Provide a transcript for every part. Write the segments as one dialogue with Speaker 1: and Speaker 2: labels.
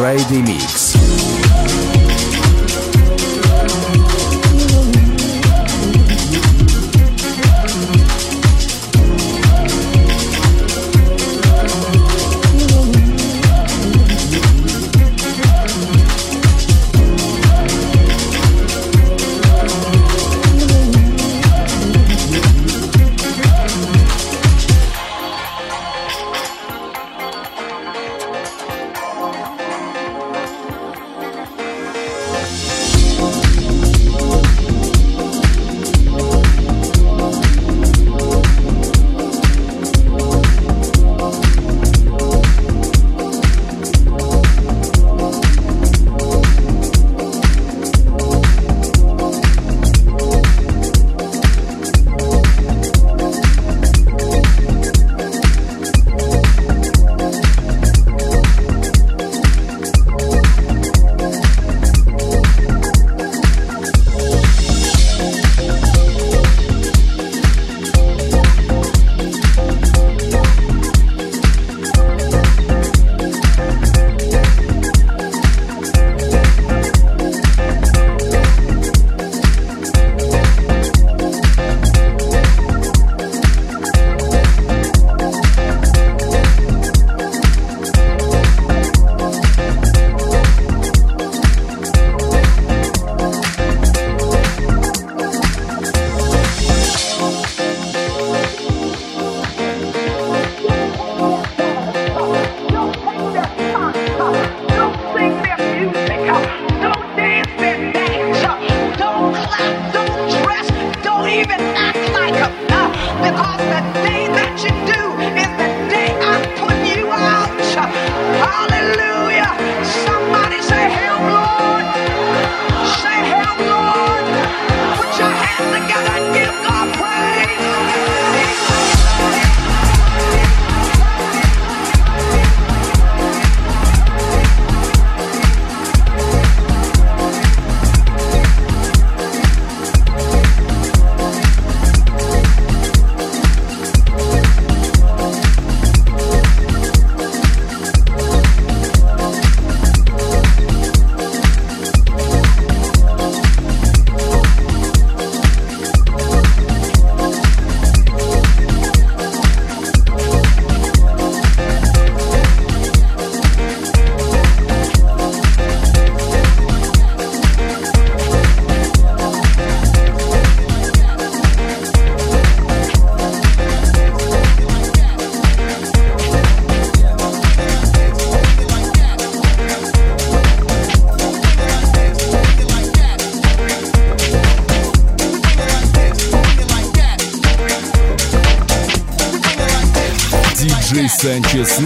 Speaker 1: Friday Mix.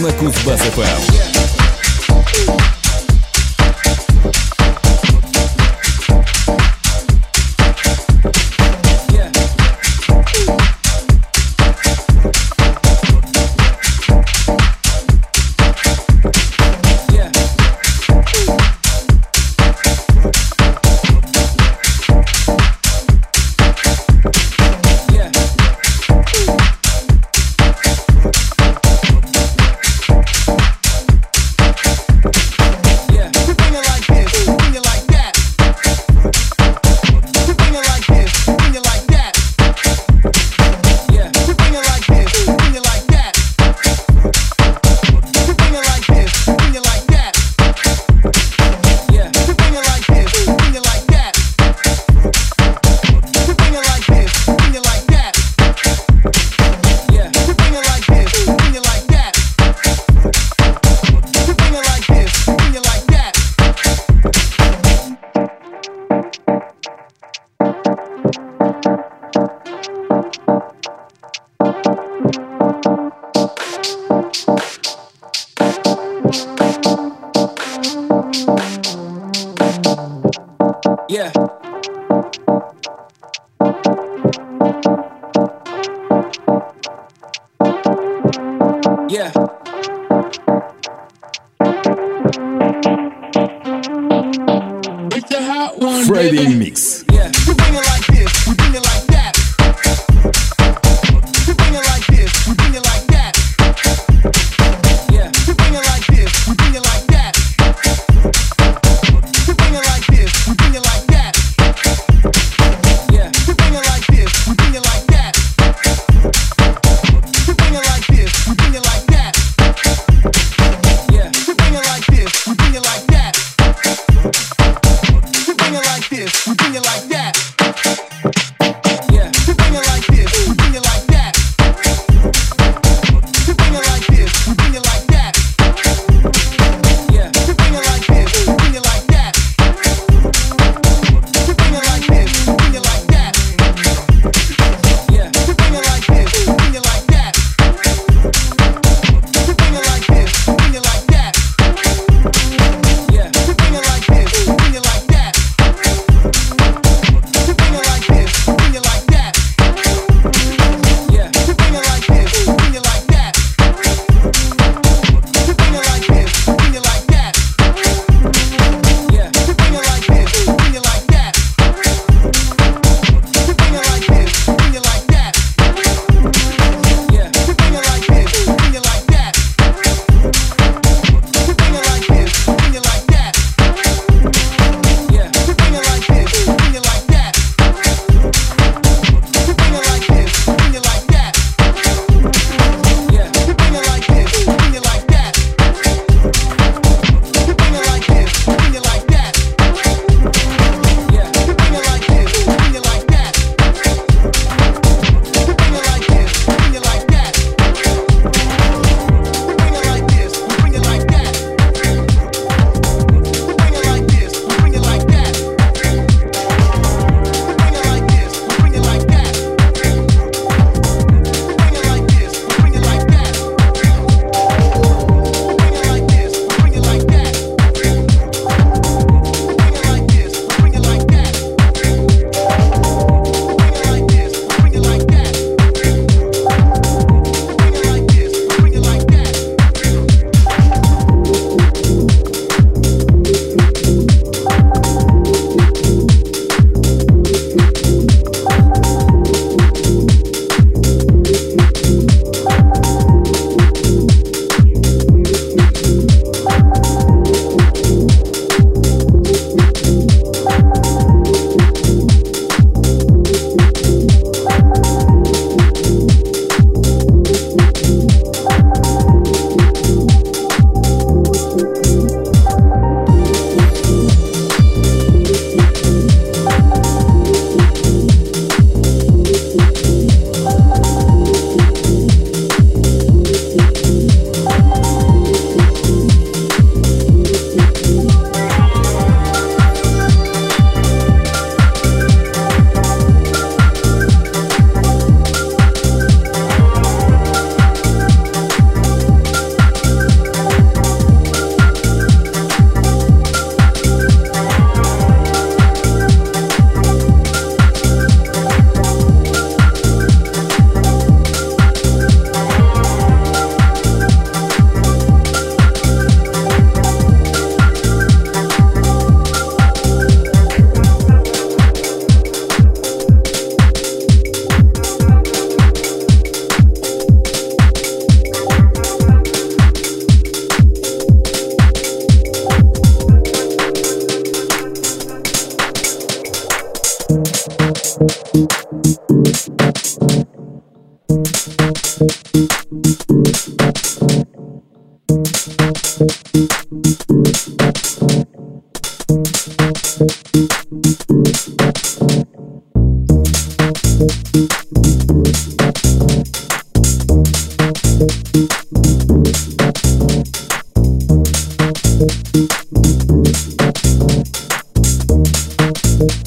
Speaker 1: На Кузбасс-ФМ.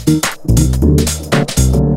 Speaker 1: диджея Санчеса на Кузбасс-ФМ.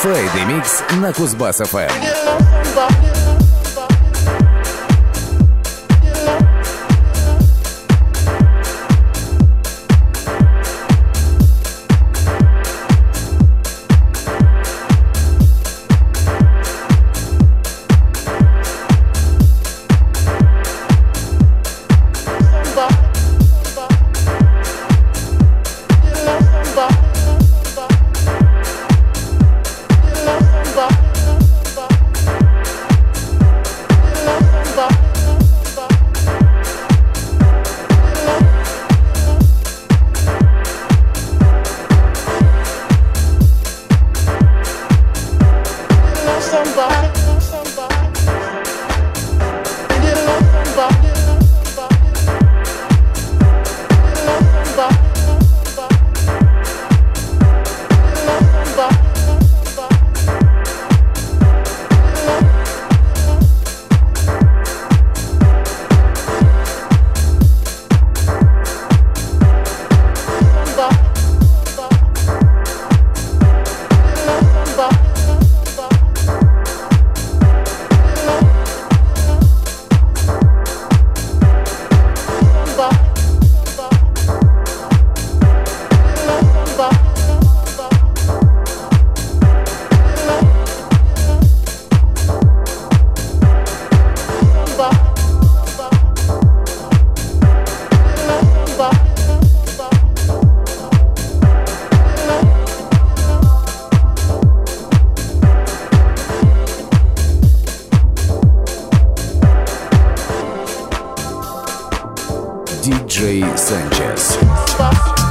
Speaker 1: Фрейды Микс на Кузбасс-ФМ. DJ Sanchez.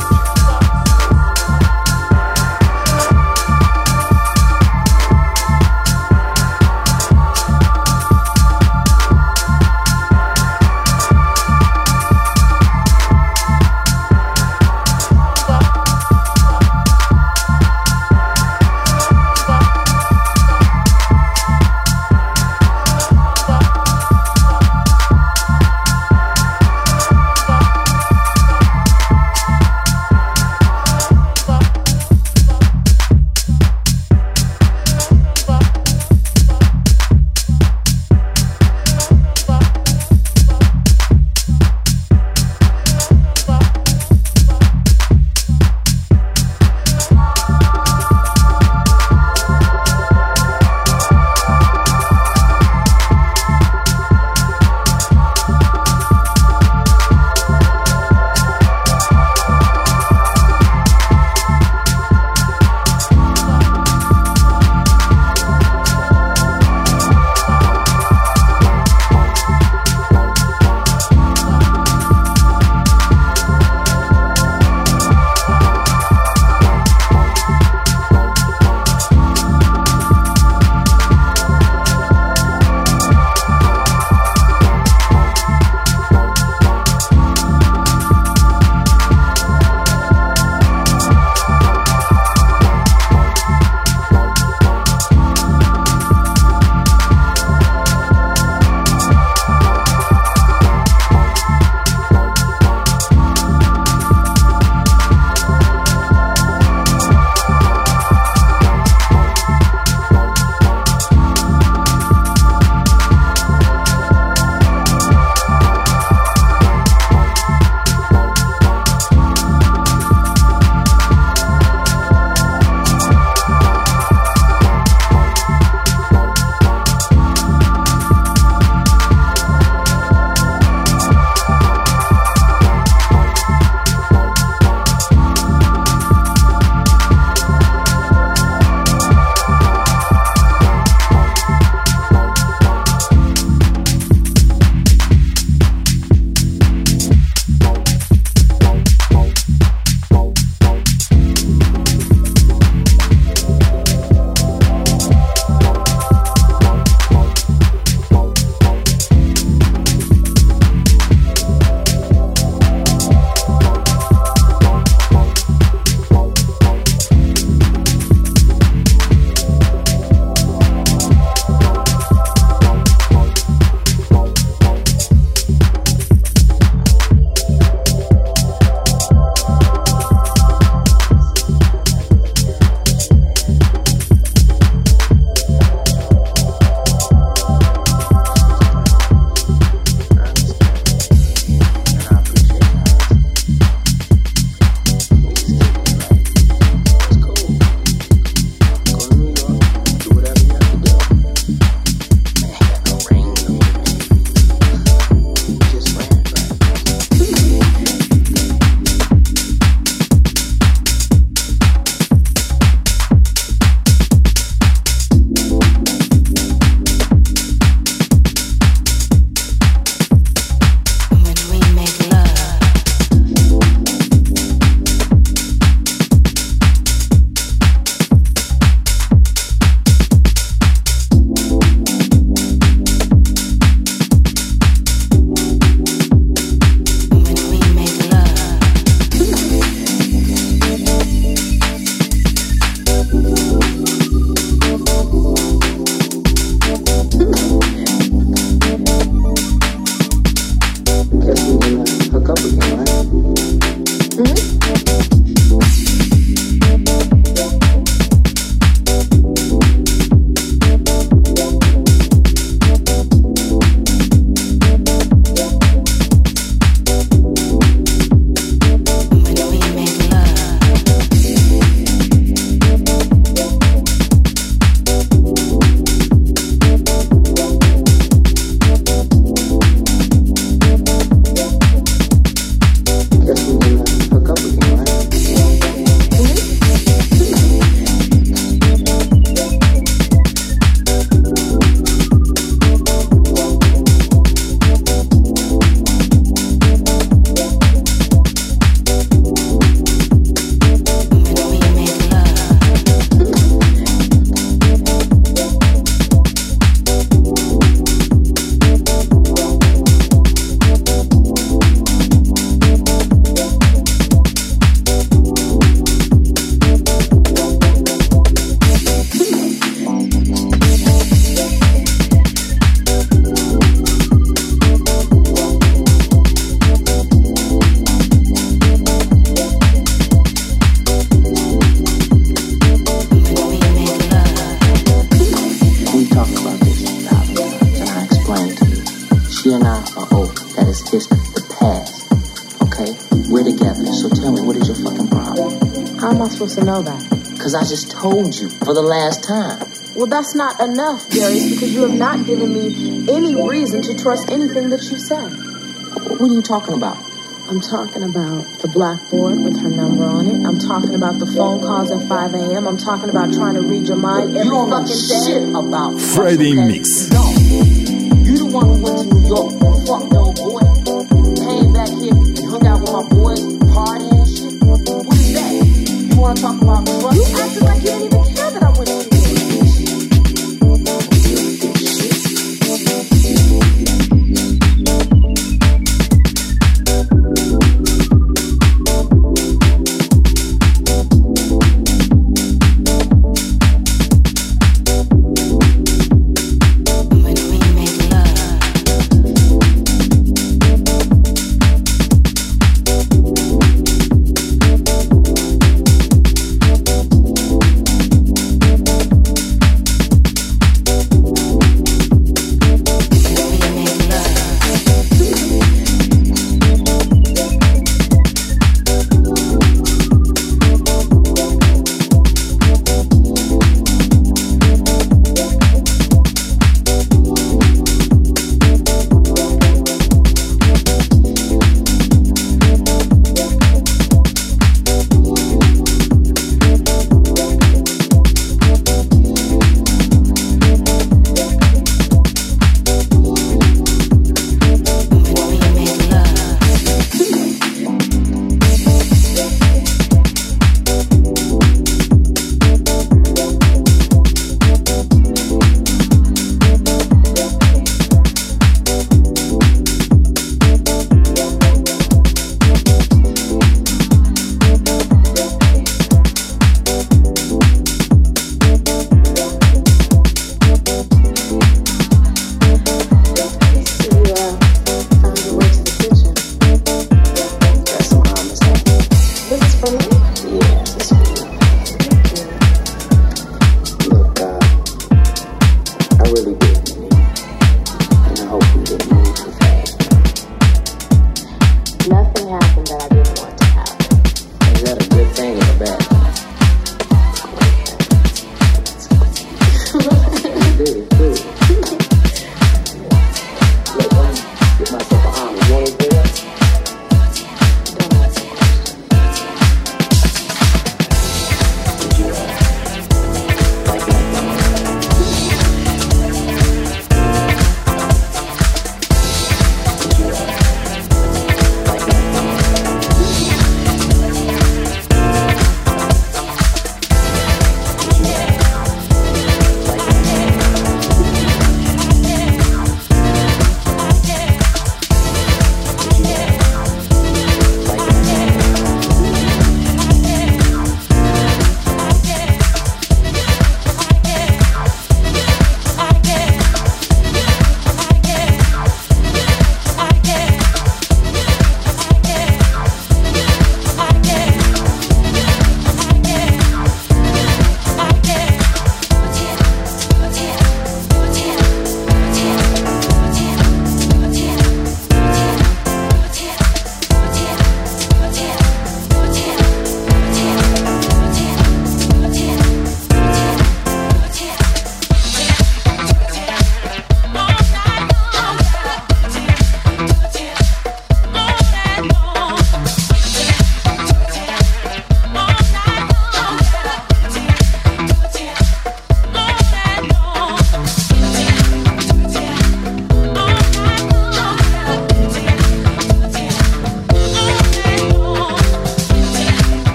Speaker 2: is the past. Okay? We're together. So tell me, what is your fucking problem?
Speaker 3: How am I supposed to know that?
Speaker 2: Because I just told you for the last time.
Speaker 3: Well, that's not enough, Darius, because you have not given me any reason to trust anything that you said.
Speaker 2: What are you talking about?
Speaker 3: I'm talking about the blackboard with her number on it. I'm talking about the phone calls at 5 a.m. I'm talking about trying to read your mind every you don't fucking know shit
Speaker 2: day. about Friday okay? Mix. No, don't want to go to New York my boys, partying shit. What is that? You wanna talk about trust? You acted like you didn't even care that I went to